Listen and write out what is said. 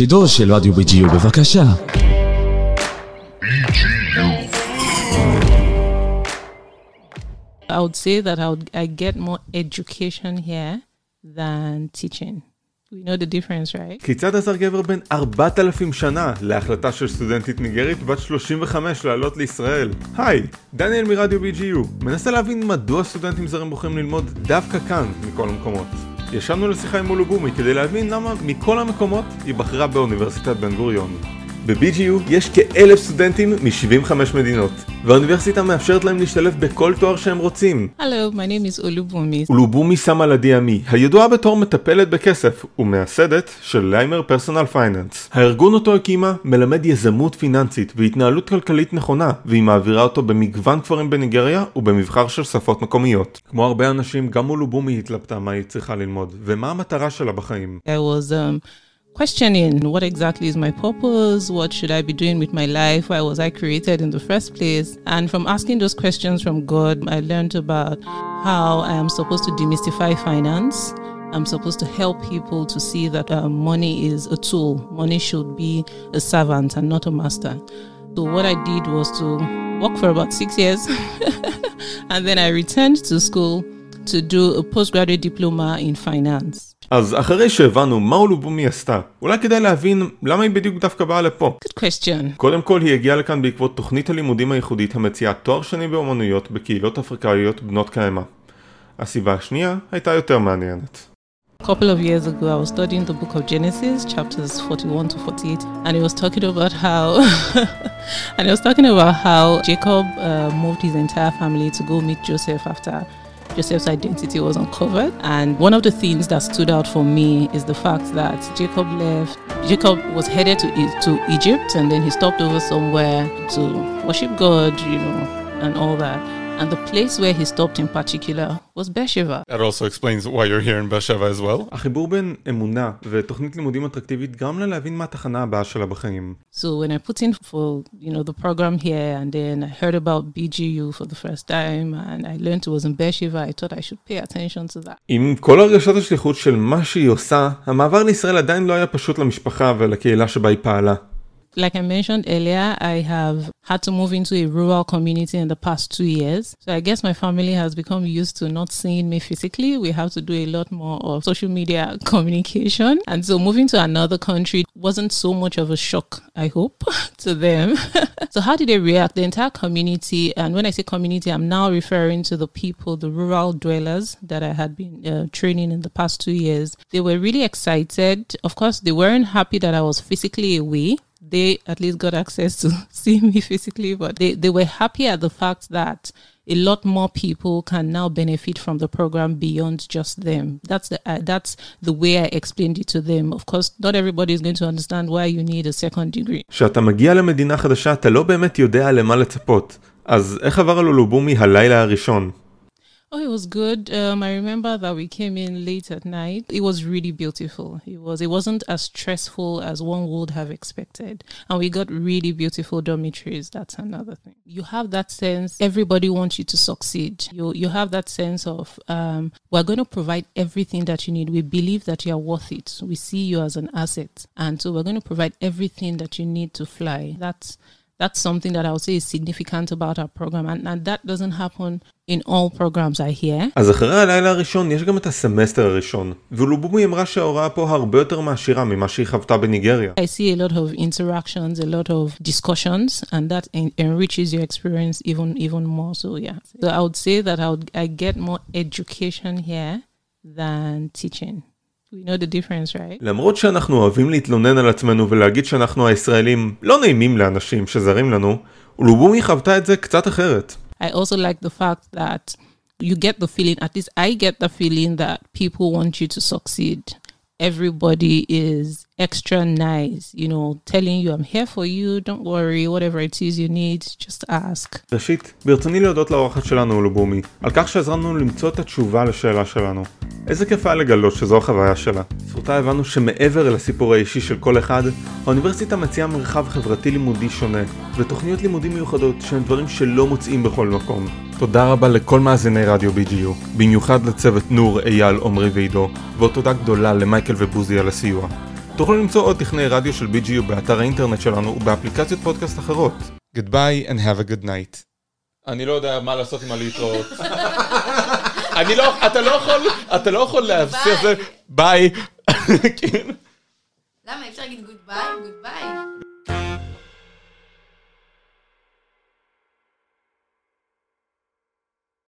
שידור של רדיו BGU בבקשה. I would say that I would I get more education here than teaching. We know the difference, right? כיצד עזר גבר בן 4,000 שנה להחלטה של סטודנטית ניגרית בת 35 לעלות לישראל? היי, דניאל מרדיו BGU, מנסה להבין מדוע סטודנטים זרים בוחרים ללמוד דווקא כאן מכל המקומות. ישבנו לשיחה עם אולובומי כדי להבין למה מכל המקומות היא בחרה באוניברסיטת בן גוריון. ב-BGU יש כאלף סטודנטים מ-75 מדינות, והאוניברסיטה מאפשרת להם להשתלב בכל תואר שהם רוצים. Hello, my name is Olubumi. אולובומי סמה לדיאמי, הידועה בתור מטפלת בכסף, ומייסדת של ליימר Personal Finance. הארגון אותו הקימה מלמד יזמות פיננסית והתנהלות כלכלית נכונה, והיא מעבירה אותו במגוון כפרים בניגריה ובמבחר של שפות מקומיות. כמו הרבה אנשים, גם אולובומי התלבטה מה היא צריכה ללמוד, ומה המטרה שלה בחיים. I was um, questioning what exactly is my purpose, what should I be doing with my life, why was I created in the first place. And from asking those questions from God, I learned about how I am supposed to demystify finance. I'm supposed to help people to see that uh, money is a tool. Money should be a servant and not a master. So what I did was to work for about six years, and then I returned to school to do a postgraduate diploma in finance. אז אחרי שהבנו מה אולובומי עשתה, אולי כדאי להבין למה היא בדיוק דווקא באה לפה. Good question. קודם כל היא הגיעה לכאן בעקבות תוכנית הלימודים הייחודית המציעה תואר שני באמנויות בקהילות אפריקאיות בנות קיימא. הסיבה השנייה הייתה יותר מעניינת. A couple of years ago, I was studying the book of Genesis, chapters 41 to 48, and it was talking about how, and it was talking about how Jacob uh, moved his entire family to go meet Joseph after Joseph's identity was uncovered. And one of the things that stood out for me is the fact that Jacob left. Jacob was headed to to Egypt, and then he stopped over somewhere to worship God, you know, and all that. And the place where he stopped in particular was Beersheba. That also explains why you're here in Beersheba as well. החיבור בין אמונה ותוכנית לימודים אטרקטיבית גרם לה להבין מה התחנה הבאה שלה בחיים. So when I put in for you know the program here, and then I heard about BGU for the first time, and I learned it was in Beersheba, I thought I should pay attention to that. עם כל הרגשת השליחות של מה שהיא עושה, המעבר לישראל עדיין לא היה פשוט למשפחה ולקהילה שבה היא פעלה. Like I mentioned earlier, I have had to move into a rural community in the past two years. So I guess my family has become used to not seeing me physically. We have to do a lot more of social media communication. And so moving to another country wasn't so much of a shock, I hope, to them. so how did they react? The entire community, and when I say community, I'm now referring to the people, the rural dwellers that I had been uh, training in the past two years. They were really excited. Of course, they weren't happy that I was physically away they at least got access to see me physically, but they, they were happy at the fact that a lot more people can now benefit from the program beyond just them. That's the uh, that's the way I explained it to them. Of course, not everybody is going to understand why you need a second degree. כשאתה מגיע למדינה חדשה אתה לא באמת יודע למה לצפות. אז איך עבר על אולובומי הלילה הראשון? Oh, it was good. Um, I remember that we came in late at night. It was really beautiful. It was. It wasn't as stressful as one would have expected, and we got really beautiful dormitories. That's another thing. You have that sense. Everybody wants you to succeed. You you have that sense of um, we're going to provide everything that you need. We believe that you are worth it. We see you as an asset, and so we're going to provide everything that you need to fly. That's that's something that I would say is significant about our program, and, and that doesn't happen in all programs I hear. אז אחרי הלילה הראשון יש גם את הסמסטר הראשון, ואולובומי אמרה שההוראה פה הרבה יותר מעשירה ממה שהיא חוותה בניגריה. I see a lot of interactions, a lot of discussions, and that en- enriches your experience even even more. So yeah, so I would say that I would I get more education here than teaching. We know the difference, right? למרות שאנחנו אוהבים להתלונן על עצמנו ולהגיד שאנחנו הישראלים לא נעימים לאנשים שזרים לנו, אולובומי חוותה את זה קצת אחרת. I also like the fact that you get the feeling, at least I get the feeling that people want you to succeed. Everybody is extra nice, you know, telling you, I'm here for you, don't worry, whatever it is you need, just ask. ראשית, ברצוני להודות לאורחת שלנו אולובומי, על כך שעזרה לנו למצוא את התשובה לשאלה שלנו. איזה כיף היה לגלות שזו החוויה שלה. בזכותה הבנו שמעבר לסיפור האישי של כל אחד, האוניברסיטה מציעה מרחב חברתי לימודי שונה, ותוכניות לימודים מיוחדות שהם דברים שלא מוצאים בכל מקום. תודה רבה לכל מאזיני רדיו BGU, במיוחד לצוות נור, אייל, עמרי ועידו, ועוד תודה גדולה למייקל ובוזי על הסיוע. תוכלו למצוא עוד תכני רדיו של BGU באתר האינטרנט שלנו ובאפליקציות פודקאסט אחרות. Goodbye and have a good night. אני לא יודע מה לעשות עם הלהתראות. אני לא, אתה לא יכול, אתה לא יכול להפסיק את זה, ביי. למה אי אפשר להגיד goodbye? Goodbye.